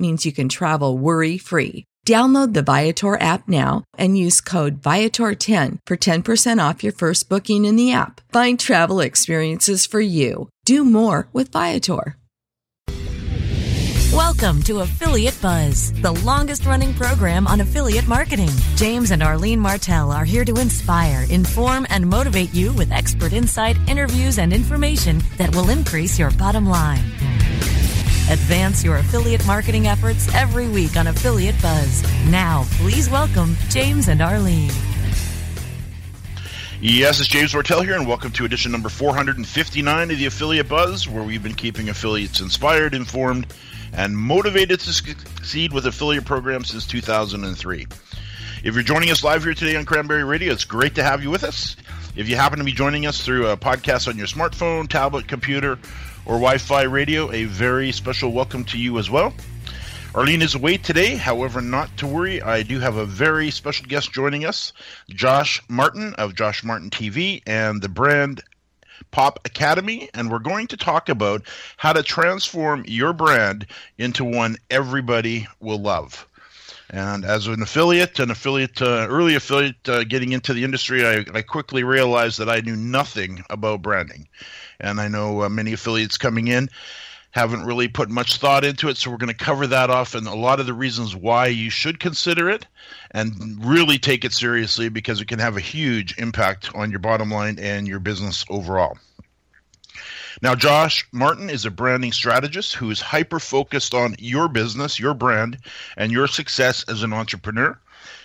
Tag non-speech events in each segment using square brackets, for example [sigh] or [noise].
means you can travel worry free. Download the Viator app now and use code Viator10 for 10% off your first booking in the app. Find travel experiences for you. Do more with Viator. Welcome to Affiliate Buzz, the longest running program on affiliate marketing. James and Arlene Martell are here to inspire, inform, and motivate you with expert insight, interviews, and information that will increase your bottom line. Advance your affiliate marketing efforts every week on Affiliate Buzz. Now, please welcome James and Arlene. Yes, it's James Martell here, and welcome to edition number 459 of the Affiliate Buzz, where we've been keeping affiliates inspired, informed, and motivated to succeed with affiliate programs since 2003. If you're joining us live here today on Cranberry Radio, it's great to have you with us. If you happen to be joining us through a podcast on your smartphone, tablet, computer, or Wi Fi radio, a very special welcome to you as well. Arlene is away today, however, not to worry. I do have a very special guest joining us, Josh Martin of Josh Martin TV and the brand Pop Academy, and we're going to talk about how to transform your brand into one everybody will love. And as an affiliate, an affiliate, uh, early affiliate, uh, getting into the industry, I, I, quickly realized that I knew nothing about branding. And I know uh, many affiliates coming in haven't really put much thought into it. So we're going to cover that off and a lot of the reasons why you should consider it and really take it seriously because it can have a huge impact on your bottom line and your business overall. Now, Josh Martin is a branding strategist who is hyper focused on your business, your brand, and your success as an entrepreneur.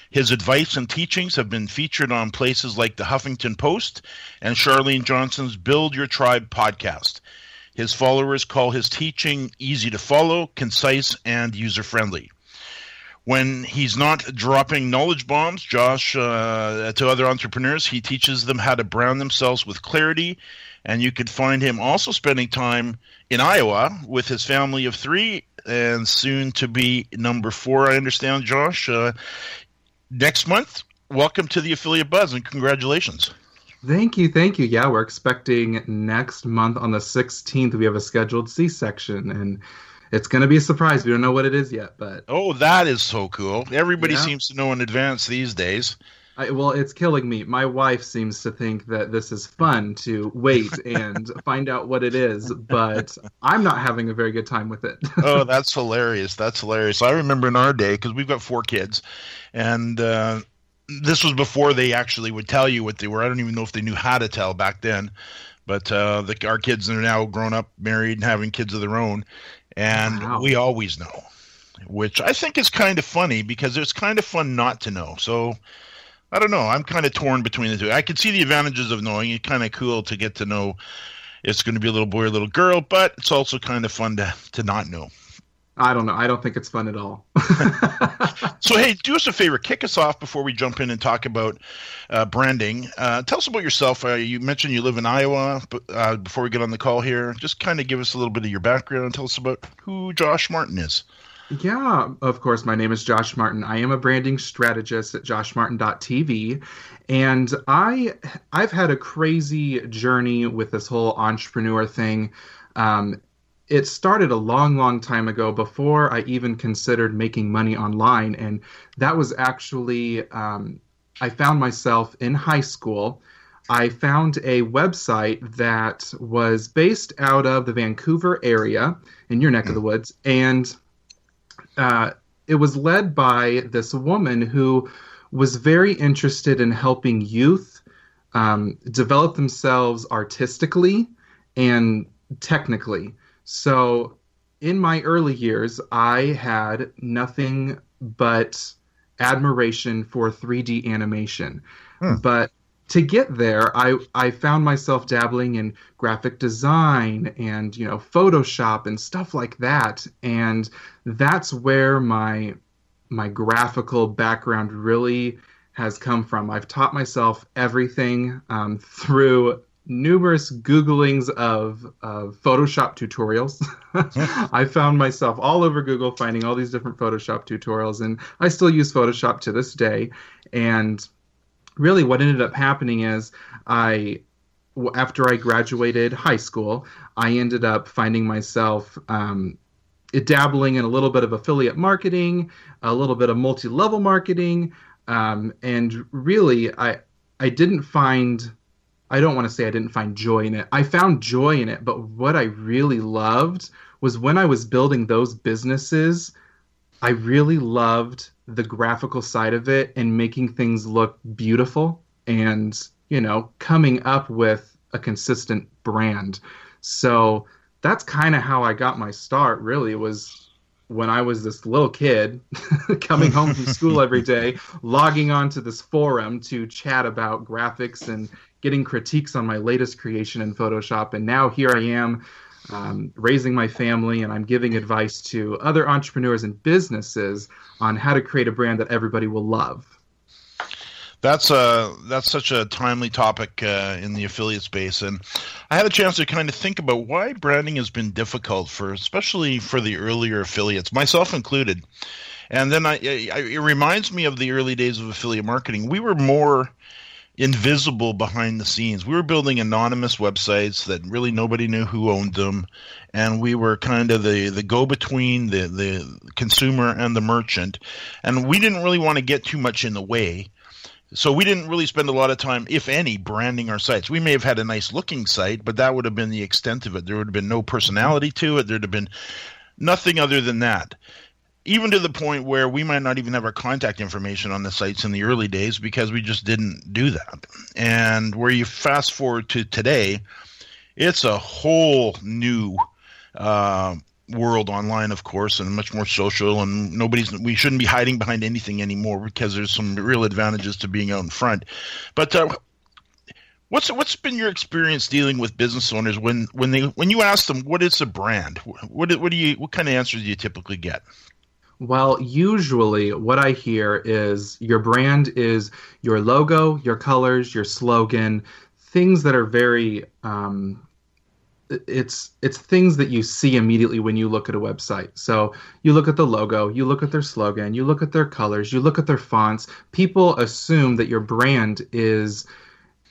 His advice and teachings have been featured on places like the Huffington Post and Chalene Johnson's Build Your Tribe podcast. His followers call his teaching easy to follow, concise, and user friendly. When he's not dropping knowledge bombs, Josh, uh, to other entrepreneurs, he teaches them how to brand themselves with clarity and you could find him also spending time in Iowa with his family of three and soon to be number four, I understand, Josh. Uh, next month, welcome to the Affiliate Buzz and congratulations. Thank you, thank you. Yeah, we're expecting next month on the 16th, we have a scheduled C section and it's going to be a surprise. We don't know what it is yet, but. Oh, that is so cool. Everybody yeah. seems to know in advance these days. I, well, it's killing me. My wife seems to think that this is fun to wait [laughs] and find out what it is, but I'm not having a very good time with it. [laughs] oh, that's hilarious! That's hilarious. I remember in our day because we've got four kids, and uh, this was before they actually would tell you what they were. I don't even know if they knew how to tell back then. But uh, the, our kids are now grown up, married, and having kids of their own, and wow. we always know, which I think is kind of funny because it's kind of fun not to know. So I don't know. I'm kind of torn between the two. I can see the advantages of knowing. It's kind of cool to get to know it's going to be a little boy or a little girl, but it's also kind of fun to to not know. I don't know. I don't think it's fun at all. [laughs] so, hey, do us a favor. Kick us off before we jump in and talk about uh, branding. Uh, tell us about yourself. Uh, you mentioned you live in Iowa. But, uh, before we get on the call here, just kind of give us a little bit of your background. And tell us about who Josh Martin is. Yeah, of course. My name is Josh Martin. I am a branding strategist at joshmartin.tv. And I I've had a crazy journey with this whole entrepreneur thing. Um, it started a long, long time ago before I even considered making money online. And that was actually, um, I found myself in high school. I found a website that was based out of the Vancouver area in your neck of the hmm. woods. And uh, it was led by this woman who was very interested in helping youth um, develop themselves artistically and technically. So, in my early years, I had nothing but admiration for 3D animation. Hmm. But to get there, I, I found myself dabbling in graphic design and you know Photoshop and stuff like that, and that's where my my graphical background really has come from. I've taught myself everything um, through numerous Googlings of, of Photoshop tutorials. [laughs] I found myself all over Google finding all these different Photoshop tutorials, and I still use Photoshop to this day. And really, what ended up happening is I after I graduated high school, I ended up finding myself um, dabbling in a little bit of affiliate marketing, a little bit of multi-level marketing, um, and really, I I didn't find I don't want to say I didn't find joy in it. I found joy in it, but what I really loved was when I was building those businesses, I really loved the graphical side of it and making things look beautiful and, you know, coming up with a consistent brand. So that's kind of how I got my start, really. Was when I was this little kid [laughs] coming home from school every [laughs] day, logging onto this forum to chat about graphics and getting critiques on my latest creation in Photoshop. And now here I am um, raising my family and I'm giving advice to other entrepreneurs and businesses on how to create a brand that everybody will love. That's a uh, that's such a timely topic uh, in the affiliate space, and I had a chance to kind of think about why branding has been difficult for, especially for the earlier affiliates, myself included. And then I, I it reminds me of the early days of affiliate marketing. We were more invisible behind the scenes. We were building anonymous websites that really nobody knew who owned them, and we were kind of the the go between the the consumer and the merchant, and we didn't really want to get too much in the way. So we didn't really spend a lot of time, if any, branding our sites. We may have had a nice looking site, but that would have been the extent of it. There would have been no personality to it. There'd have been nothing other than that even to the point where we might not even have our contact information on the sites in the early days because we just didn't do that. And where you fast forward to today, it's a whole new uh, world online, of course, and much more social. And nobody's we shouldn't be hiding behind anything anymore because there's some real advantages to being out in front. But uh, What's what's been your experience dealing with business owners when when they when you ask them what is a brand? What what do you what kind of answers do you typically get? Well, usually what I hear is your brand is your logo, your colors, your slogan, things that are very um, it's it's things that you see immediately when you look at a website. So you look at the logo, you look at their slogan, you look at their colors, you look at their fonts. People assume that your brand is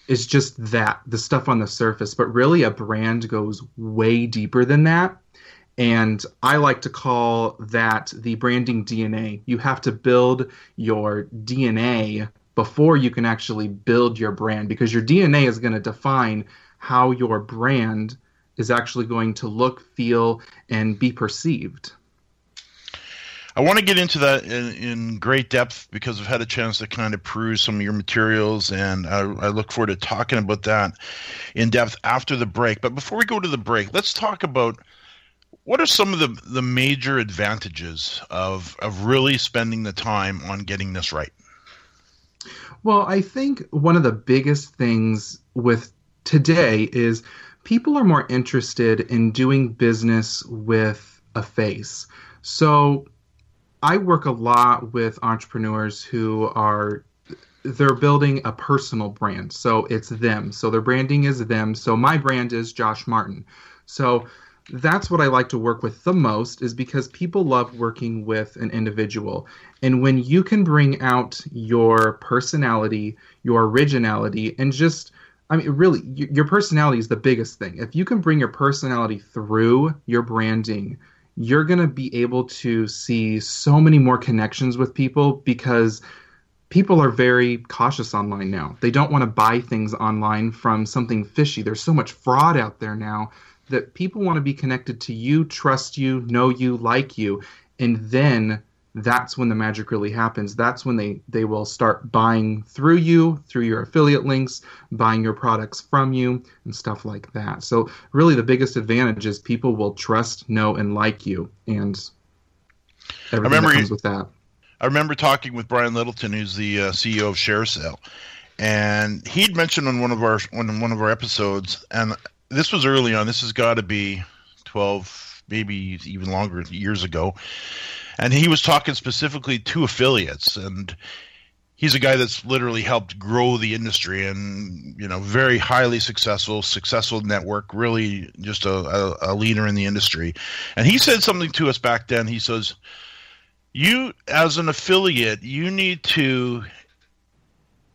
is just that, the stuff on the surface, but really a brand goes way deeper than that. And I like to call that the branding DNA. You have to build your DNA before you can actually build your brand because your DNA is going to define how your brand is actually going to look, feel, and be perceived. I want to get into that in, in, great depth because I've had a chance to kind of peruse some of your materials, and I, I, look forward to talking about that in depth after the break. But before we go to the break, let's talk about what are some of the, the major advantages of, of really spending the time on getting this right? Well, I think one of the biggest things with today is people are more interested in doing business with a face. So I work a lot with entrepreneurs who are they're building a personal brand. So it's them. So their branding is them. So my brand is Josh Martin. So that's what I like to work with the most is because people love working with an individual. And when you can bring out your personality, your originality, and just, I mean, really, your personality is the biggest thing. If you can bring your personality through your branding, you're going to be able to see so many more connections with people because people are very cautious online now. They don't want to buy things online from something fishy. There's so much fraud out there now that people want to be connected to you, trust you, know you, like you, and then that's when the magic really happens. That's when they they will start buying through you, through your affiliate links, buying your products from you, and stuff like that. So really, the biggest advantage is people will trust, know, and like you, and everything that comes with that. I I remember talking with Brian Littleton, who's the uh, CEO of ShareASale, and he'd mentioned on one of our on one of our episodes, and this was early on. This has got to be twelve, maybe even longer years ago, and he was talking specifically to affiliates and he's a guy that's literally helped grow the industry and you know very highly successful successful network really just a, a, a, leader in the industry. And he said something to us back then. He says you as an affiliate you need to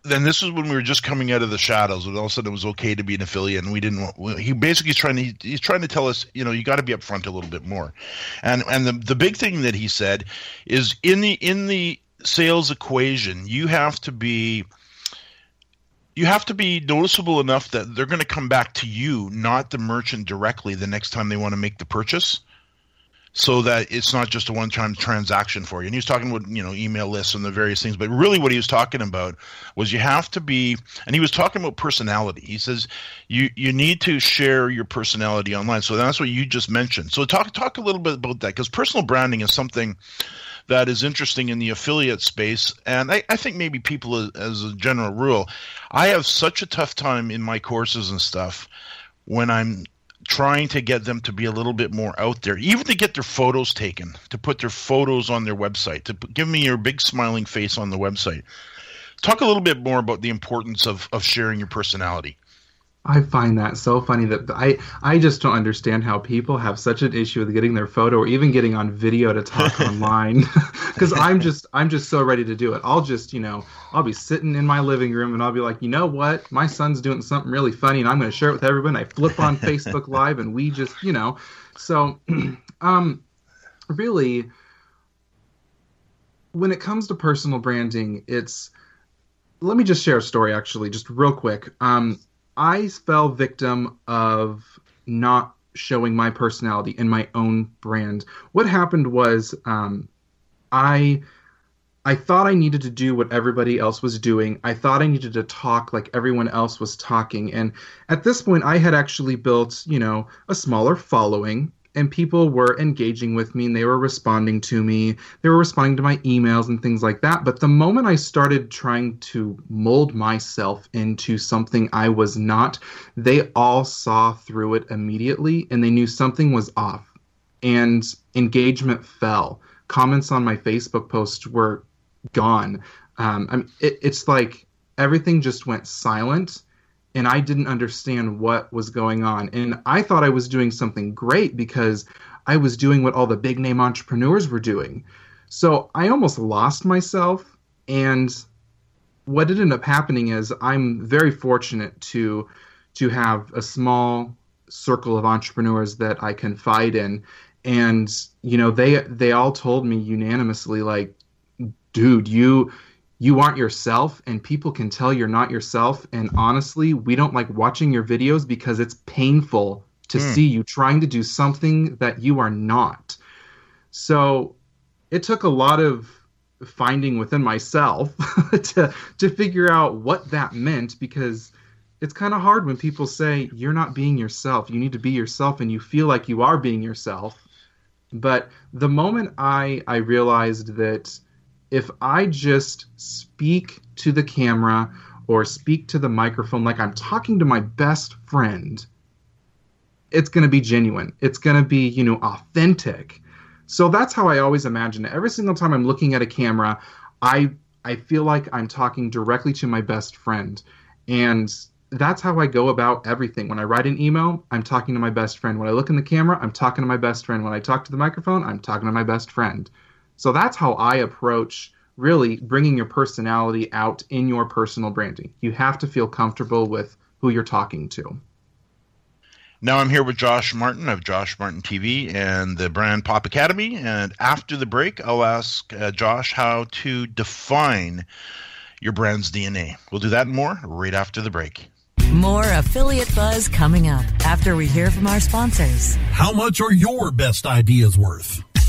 then this is when we were just coming out of the shadows and all of a sudden it was okay to be an affiliate and we didn't want, he basically is trying to he's trying to tell us you know you got to be upfront a little bit more and and the the big thing that he said is in the in the sales equation, you have to be you have to be noticeable enough that they're going to come back to you, not the merchant directly the next time they want to make the purchase. So that it's not just a one-time transaction for you. And he was talking about, you know, email lists and the various things, but really what he was talking about was you have to be and he was talking about personality. He says you you need to share your personality online. So that's what you just mentioned. So talk talk a little bit about that because personal branding is something that is interesting in the affiliate space. And I, I think maybe people, as a general rule, I have such a tough time in my courses and stuff when I'm trying to get them to be a little bit more out there, even to get their photos taken, to put their photos on their website, to give me your big smiling face on the website. Talk a little bit more about the importance of, of sharing your personality. I find that so funny that I I just don't understand how people have such an issue with getting their photo or even getting on video to talk [laughs] online [laughs] because I'm just I'm just so ready to do it. I'll just you know I'll be sitting in my living room and I'll be like you know what my son's doing something really funny and I'm going to share it with everyone. I flip on [laughs] Facebook Live and we just you know so [clears throat] um really when it comes to personal branding it's let me just share a story actually just real quick um I fell victim of not showing my personality in my own brand. What happened was um, I I thought I needed to do what everybody else was doing. I thought I needed to talk like everyone else was talking. And at this point I had actually built, you know, a smaller following and people were engaging with me and they were responding to me. They were responding to my emails and things like that. But the moment I started trying to mold myself into something I was not, they all saw through it immediately and they knew something was off. And engagement fell. Comments on my Facebook post were gone. Um, I mean, it, it's like everything just went silent and I didn't understand what was going on. And I thought I was doing something great because I was doing what all the big name entrepreneurs were doing. So I almost lost myself. And what ended up happening is I'm very fortunate to to have a small circle of entrepreneurs that I confide in. And, you know, they they all told me unanimously, like, dude, you you aren't yourself and people can tell you're not yourself. And honestly we don't like watching your videos because it's painful to mm. see you trying to do something that you are not. So it took a lot of finding within myself [laughs] to to figure out what that meant because it's kind of hard when people say you're not being yourself. You need to be yourself and you feel like you are being yourself. But the moment i i realized that if I just speak to the camera or speak to the microphone like I'm talking to my best friend, it's going to be genuine. It's going to be, you know, authentic. So that's how I always imagine it. Every single time I'm looking at a camera, I I feel like I'm talking directly to my best friend. And that's how I go about everything. When I write an email, I'm talking to my best friend. When I look in the camera, I'm talking to my best friend. When I talk to the microphone, I'm talking to my best friend. So that's how I approach really bringing your personality out in your personal branding. You have to feel comfortable with who you're talking to. Now I'm here with Josh Martin of Josh Martin TV and the Brand Pop Academy. And after the break, I'll ask uh, Josh how to define your brand's DNA. We'll do that and more right after the break. More affiliate buzz coming up after we hear from our sponsors. How much are your best ideas worth?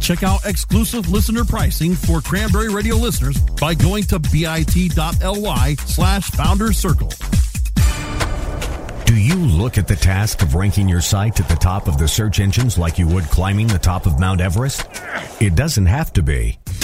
Check out exclusive listener pricing for Cranberry Radio listeners by going to bit.ly slash founders circle. Do you look at the task of ranking your site at the top of the search engines like you would climbing the top of Mount Everest? It doesn't have to be.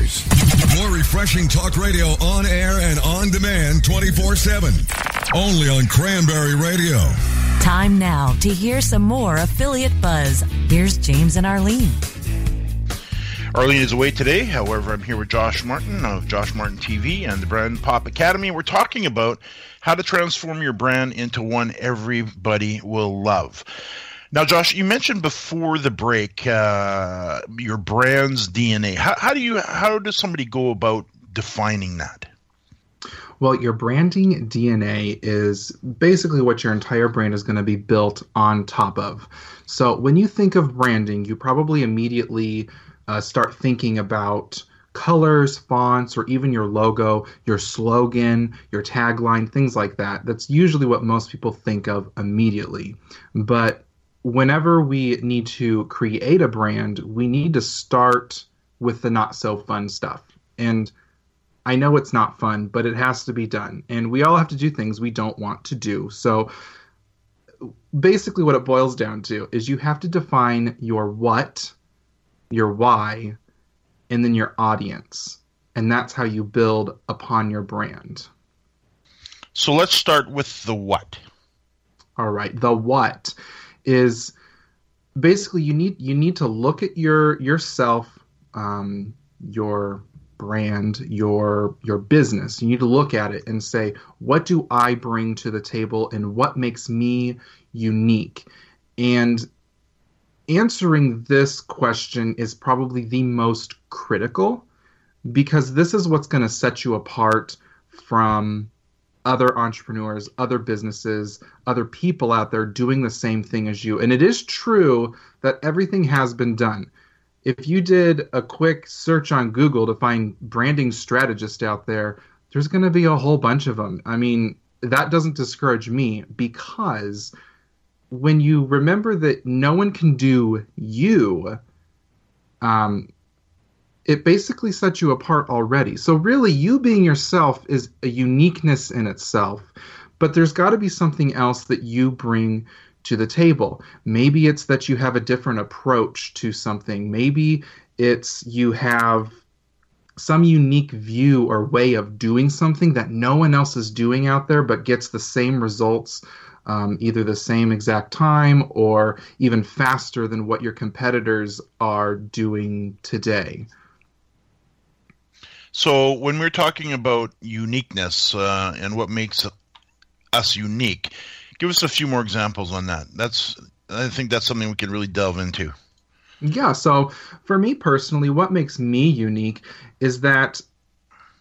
More refreshing talk radio on air and on demand 24 7. Only on Cranberry Radio. Time now to hear some more affiliate buzz. Here's James and Arlene. Arlene is away today. However, I'm here with Josh Martin of Josh Martin TV and the Brand Pop Academy. We're talking about how to transform your brand into one everybody will love. Now, Josh, you mentioned before the break uh, your brand's DNA. How, how do you how does somebody go about defining that? Well, your branding DNA is basically what your entire brand is going to be built on top of. So, when you think of branding, you probably immediately uh, start thinking about colors, fonts, or even your logo, your slogan, your tagline, things like that. That's usually what most people think of immediately. But whenever we need to create a brand, we need to start with the not so fun stuff. And I know it's not fun, but it has to be done. And we all have to do things we don't want to do. So basically, what it boils down to is you have to define your what, your why, and then your audience. And that's how you build upon your brand. So let's start with the what. All right. The what is basically you need you need to look at your yourself, um, your brand, your your business. You need to look at it and say, what do I bring to the table, and what makes me unique? And answering this question is probably the most critical because this is what's going to set you apart from other entrepreneurs, other businesses, other people out there doing the same thing as you. And it is true that everything has been done. If you did a quick search on Google to find branding strategists out there, there's going to be a whole bunch of them. I mean, that doesn't discourage me because when you remember that no one can do you, um, it basically sets you apart already. So, really, you being yourself is a uniqueness in itself, but there's got to be something else that you bring to the table. Maybe it's that you have a different approach to something, maybe it's you have some unique view or way of doing something that no one else is doing out there but gets the same results um, either the same exact time or even faster than what your competitors are doing today. So, when we're talking about uniqueness uh, and what makes us unique, give us a few more examples on that. That's I think that's something we can really delve into. Yeah. So, for me personally, what makes me unique is that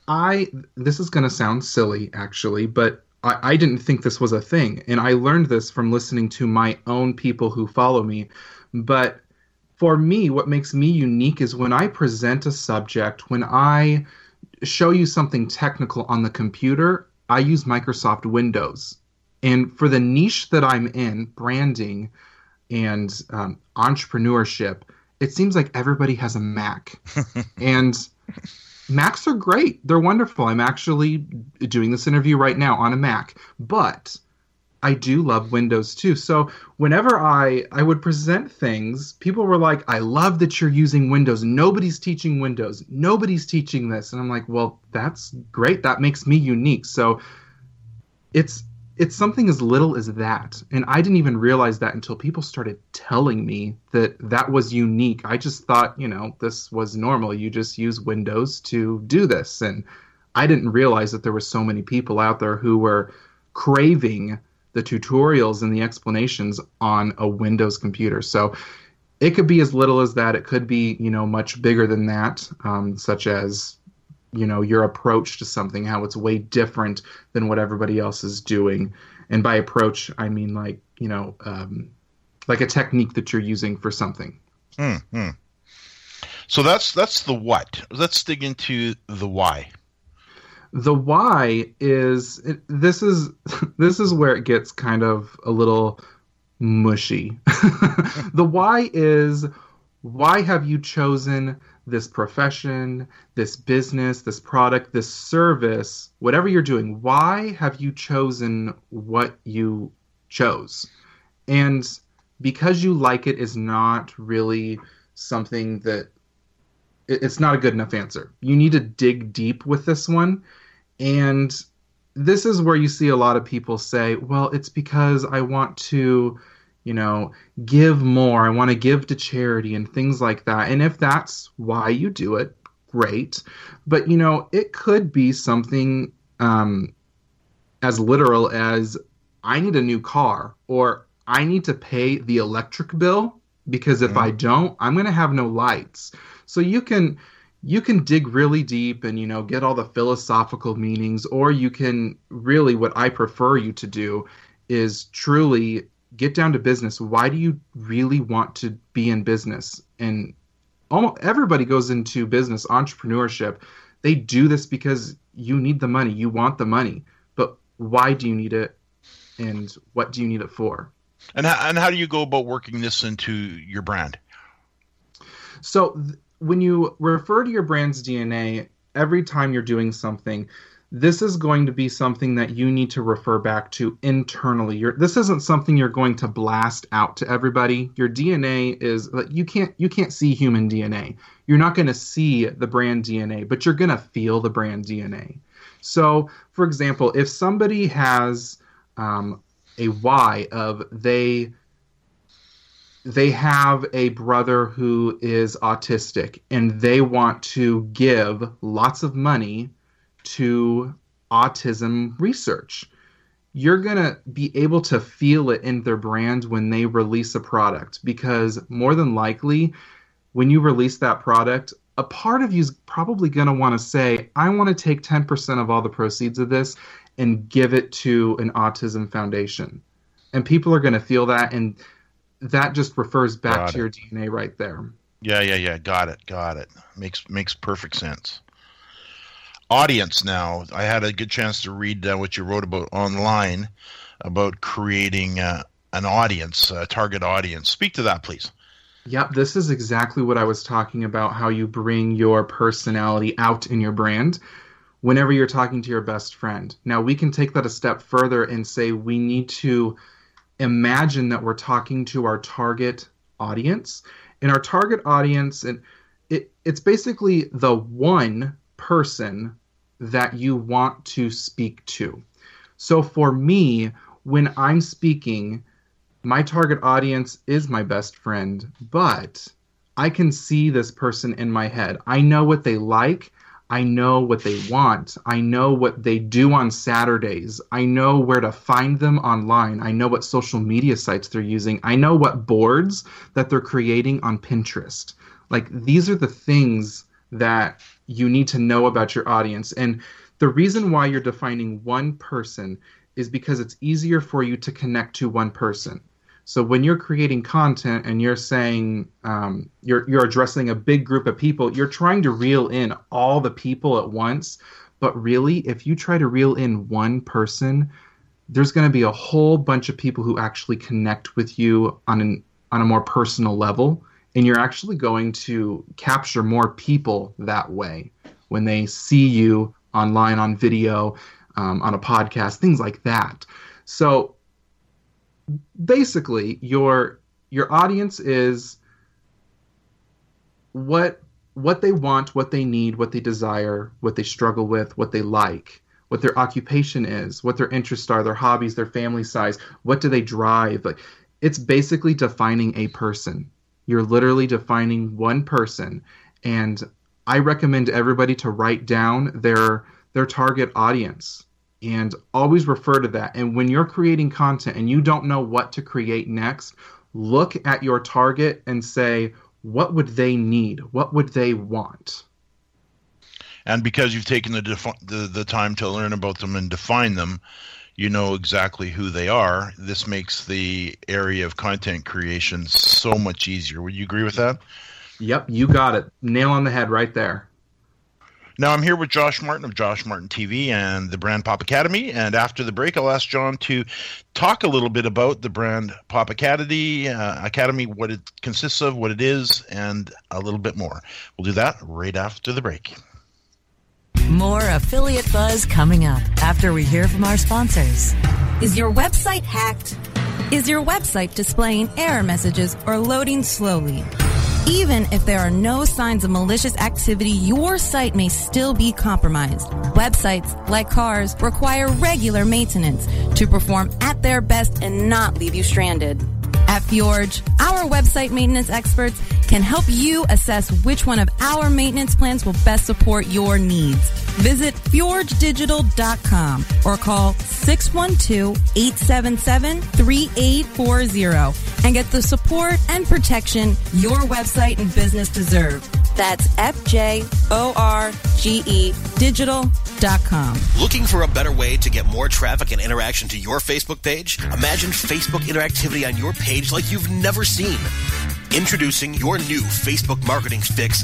I. This is going to sound silly, actually, but I, I didn't think this was a thing, and I learned this from listening to my own people who follow me. But for me, what makes me unique is when I present a subject, when I show you something technical on the computer, I use Microsoft Windows. And for the niche that I'm in, branding and um, entrepreneurship, it seems like everybody has a Mac. [laughs] and Macs are great. They're wonderful. I'm actually doing this interview right now on a Mac. But I do love Windows too. So whenever I I would present things, people were like, "I love that you're using Windows. Nobody's teaching Windows. Nobody's teaching this." And I'm like, "Well, that's great. That makes me unique." So it's it's something as little as that. And I didn't even realize that until people started telling me that that was unique. I just thought, you know, this was normal. You just use Windows to do this and I didn't realize that there were so many people out there who were craving the tutorials and the explanations on a Windows computer. So it could be as little as that. It could be, you know, much bigger than that, um, such as, you know, your approach to something, how it's way different than what everybody else is doing. And by approach, I mean like, you know, um, like a technique that you're using for something. Hmm. So that's that's the what. Let's dig into the why. The why is it, this is [laughs] this is where it gets kind of a little mushy. [laughs] the why is why have you chosen this profession, this business, this product, this service, whatever you're doing? Why have you chosen what you chose? And because you like it is not really something that it's not a good enough answer. You need to dig deep with this one. And this is where you see a lot of people say, well, it's because I want to, you know, give more. I want to give to charity and things like that. And if that's why you do it, great. But, you know, it could be something um, as literal as I need a new car or I need to pay the electric bill because if mm-hmm. I don't, I'm going to have no lights. So you can you can dig really deep and you know get all the philosophical meanings or you can really what I prefer you to do is truly get down to business. Why do you really want to be in business? And almost everybody goes into business entrepreneurship. They do this because you need the money. You want the money. But why do you need it? And what do you need it for? And how, and how do you go about working this into your brand? So th- when you refer to your brand's DNA every time you're doing something, this is going to be something that you need to refer back to internally. You're, this isn't something you're going to blast out to everybody. Your DNA is like you can't you can't see human DNA. You're not going to see the brand DNA, but you're going to feel the brand DNA. So, for example, if somebody has um, a why of they they have a brother who is autistic and they want to give lots of money to autism research you're going to be able to feel it in their brand when they release a product because more than likely when you release that product a part of you is probably going to want to say i want to take 10% of all the proceeds of this and give it to an autism foundation. And people are going to feel that and that just refers back got to it. your DNA right there. Yeah, yeah, yeah. Got it. Got it. Makes makes perfect sense. Audience now. I had a good chance to read uh, what you wrote about online about creating uh, an audience, a target audience. Speak to that, please. Yep, this is exactly what I was talking about how you bring your personality out in your brand whenever you're talking to your best friend. Now, we can take that a step further and say we need to imagine that we're talking to our target audience. And our target audience, and it, it's basically the one person that you want to speak to. So for me, when I'm speaking, my target audience is my best friend, but I can see this person in my head. I know what they like. I know what they want. I know what they do on Saturdays. I know where to find them online. I know what social media sites they're using. I know what boards that they're creating on Pinterest. Like these are the things that you need to know about your audience. And the reason why you're defining one person is because it's easier for you to connect to one person. So when you're creating content and you're saying um, you're you're addressing a big group of people, you're trying to reel in all the people at once. But really, if you try to reel in one person, there's going to be a whole bunch of people who actually connect with you on an on a more personal level, and you're actually going to capture more people that way when they see you online on video, um, on a podcast, things like that. So basically your your audience is what what they want, what they need, what they desire, what they struggle with, what they like, what their occupation is, what their interests are, their hobbies, their family size, what do they drive. Like it's basically defining a person. You're literally defining one person and I recommend everybody to write down their their target audience and always refer to that. And when you're creating content and you don't know what to create next, look at your target and say, what would they need? What would they want? And because you've taken the, defi- the the time to learn about them and define them, you know exactly who they are. This makes the area of content creation so much easier. Would you agree with that? Yep, you got it. Nail on the head right there. Now I'm here with Josh Martin of Josh Martin TV and the Brand Pop Academy. And after the break, I'll ask John to talk a little bit about the Brand Pop Academy, uh, Academy, what it consists of, what it is, and a little bit more. We'll do that right after the break. More affiliate buzz coming up after we hear from our sponsors. Is your website hacked? Is your website displaying error messages or loading slowly? Even if there are no signs of malicious activity, your site may still be compromised. Websites, like cars, require regular maintenance to perform at their best and not leave you stranded. At Fjorge, our website maintenance experts can help you assess which one of our maintenance plans will best support your needs. Visit fjorgedigital.com or call 612-877-3840 and get the support and protection your website and business deserve. That's F-J-O-R-G-E digital.com. Looking for a better way to get more traffic and interaction to your Facebook page? Imagine Facebook interactivity on your page like you've never seen. Introducing your new Facebook marketing fix,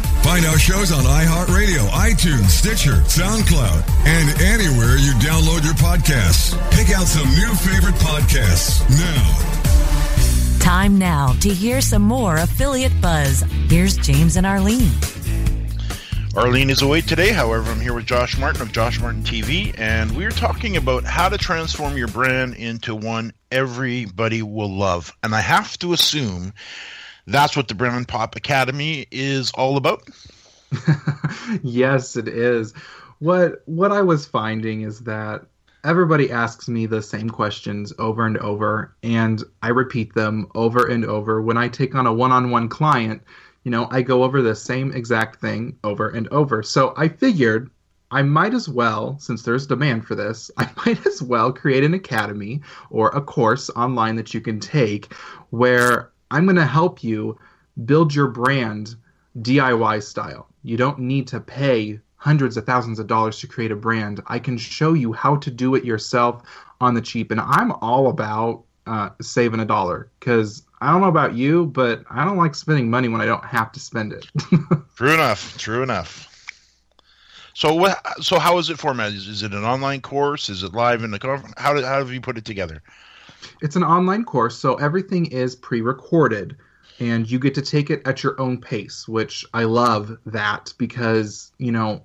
Find our shows on iHeartRadio, iTunes, Stitcher, SoundCloud, and anywhere you download your podcasts. Pick out some new favorite podcasts now. Time now to hear some more affiliate buzz. Here's James and Arlene. Arlene is away today. However, I'm here with Josh Martin of Josh Martin TV, and we're talking about how to transform your brand into one everybody will love. And I have to assume that's what the Brand Pop Academy is all about. [laughs] yes, it is. What what I was finding is that everybody asks me the same questions over and over, and I repeat them over and over. When I take on a one-on-one client, you know, I go over the same exact thing over and over. So I figured I might as well, since there's demand for this, [laughs] I might as well create an academy or a course online that you can take where I'm going to help you build your brand DIY style. You don't need to pay hundreds of thousands of dollars to create a brand. I can show you how to do it yourself on the cheap. And I'm all about uh, saving a dollar because I don't know about you, but I don't like spending money when I don't have to spend it. [laughs] true enough. True enough. So what? So how is it formatted? Is, it an online course? Is it live in the conference? How, did, how have you put it together? It's an online course, so everything is pre-recorded, and you get to take it at your own pace, which I love that because you know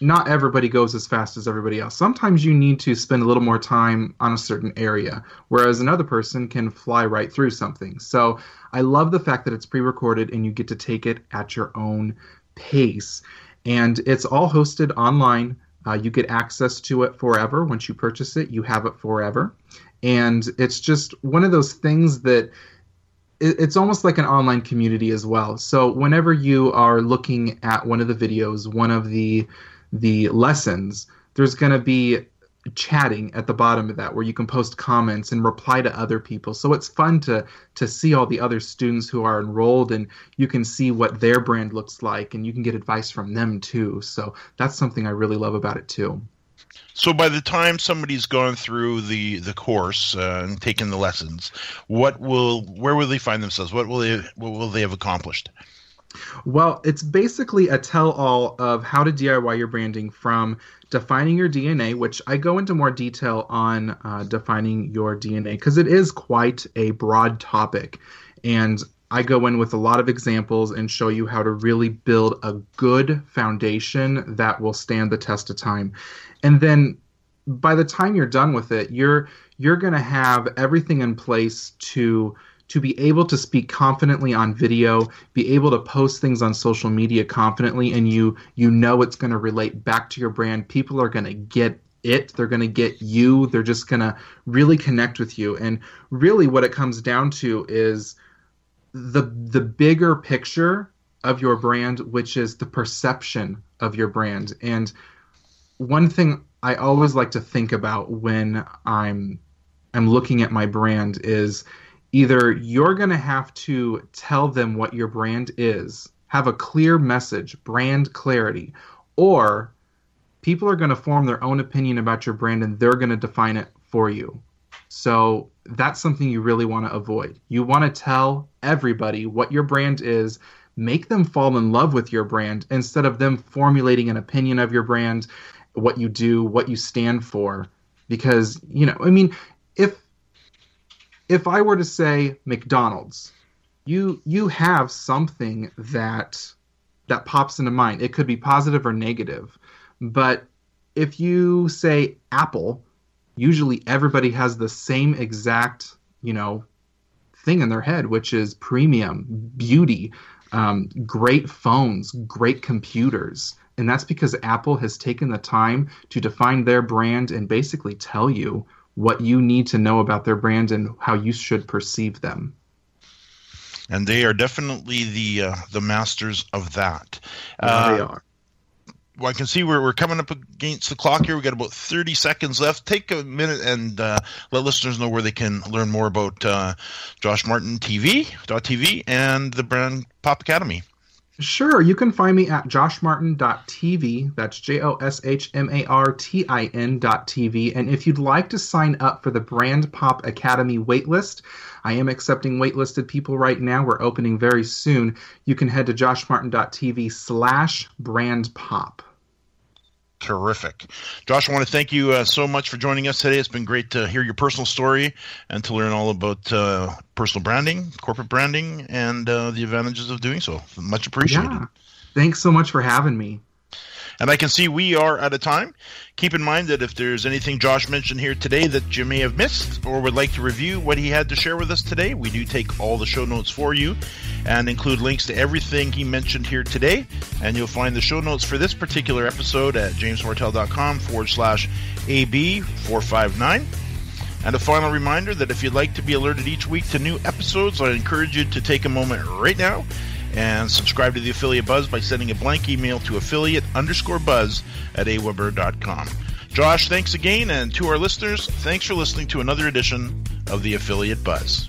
not everybody goes as fast as everybody else. Sometimes you need to spend a little more time on a certain area, whereas another person can fly right through something. So I love the fact that it's pre recorded and you get to take it at your own pace. And it's all hosted online. Uh, you get access to it forever. Once you purchase it, you have it forever. And it's just one of those things that it's almost like an online community as well. So whenever you are looking at one of the videos, one of the the lessons, there's going to be chatting at the bottom of that where you can post comments and reply to other people. So it's fun to to see all the other students who are enrolled and you can see what their brand looks like and you can get advice from them too. So that's something i really love about it too so by the time somebody's gone through the the course uh, and taken the lessons what will where will they find themselves what will they what will they have accomplished well, it's basically a tell all of how to DIY your branding from defining your DNA, which I go into more detail on uh, defining your DNA because it is quite a broad topic. And I go in with a lot of examples and show you how to really build a good foundation that will stand the test of time. And then by the time you're done with it, you're you're going to have everything in place to to be able to speak confidently on video, be able to post things on social media confidently and you you know it's going to relate back to your brand. People are going to get it. They're going to get you. They're just going to really connect with you. And really what it comes down to is the the bigger picture of your brand, which is the perception of your brand. And one thing I always like to think about when I'm I'm looking at my brand is either you're going to have to tell them what your brand is, have a clear message, brand clarity, or people are going to form their own opinion about your brand and they're going to define it for you. So that's something you really want to avoid. You want to tell everybody what your brand is, make them fall in love with your brand instead of them formulating an opinion of your brand, what you do, what you stand for. Because, you know, I mean, if if I were to say McDonald's, you you have something that that pops into mind. It could be positive or negative. But if you say Apple, usually everybody has the same exact, you know, thing in their head, which is premium, beauty, um, great phones, great computers. And that's because Apple has taken the time to define their brand and basically tell you what you need to know about their brand and how you should perceive them. And they are definitely the uh, the masters of that. Uh, they are well, I can see we're, we're coming up against the clock here. We got about 30 seconds left. Take a minute and uh, let listeners know where they can learn more about uh, Josh Martin TV, .tv and the Brand Pop Academy. Sure. You can find me at joshmartin.tv. That's J O S H M A R T I N.tv. And if you'd like to sign up for the Brand Pop Academy waitlist, I am accepting waitlisted people right now. We're opening very soon. You can head to joshmartin.tv slash brand pop. Terrific. Josh, I want to thank you uh, so much for joining us today. It's been great to hear your personal story and to learn all about uh, personal branding, corporate branding, and uh, the advantages of doing so. Much appreciated. Yeah. Thanks so much for having me. And I can see we are out of time. Keep in mind that if there's anything Josh mentioned here today that you may have missed or would like to review what he had to share with us today, we do take all the show notes for you and include links to everything he mentioned here today. And you'll find the show notes for this particular episode at jamesmartell.com forward slash AB459. And a final reminder that if you'd like to be alerted each week to new episodes, I encourage you to take a moment right now and subscribe to the Affiliate Buzz by sending a blank email to affiliate underscore buzz at aweber.com. Josh, thanks again, and to our listeners, thanks for listening to another edition of the Affiliate Buzz.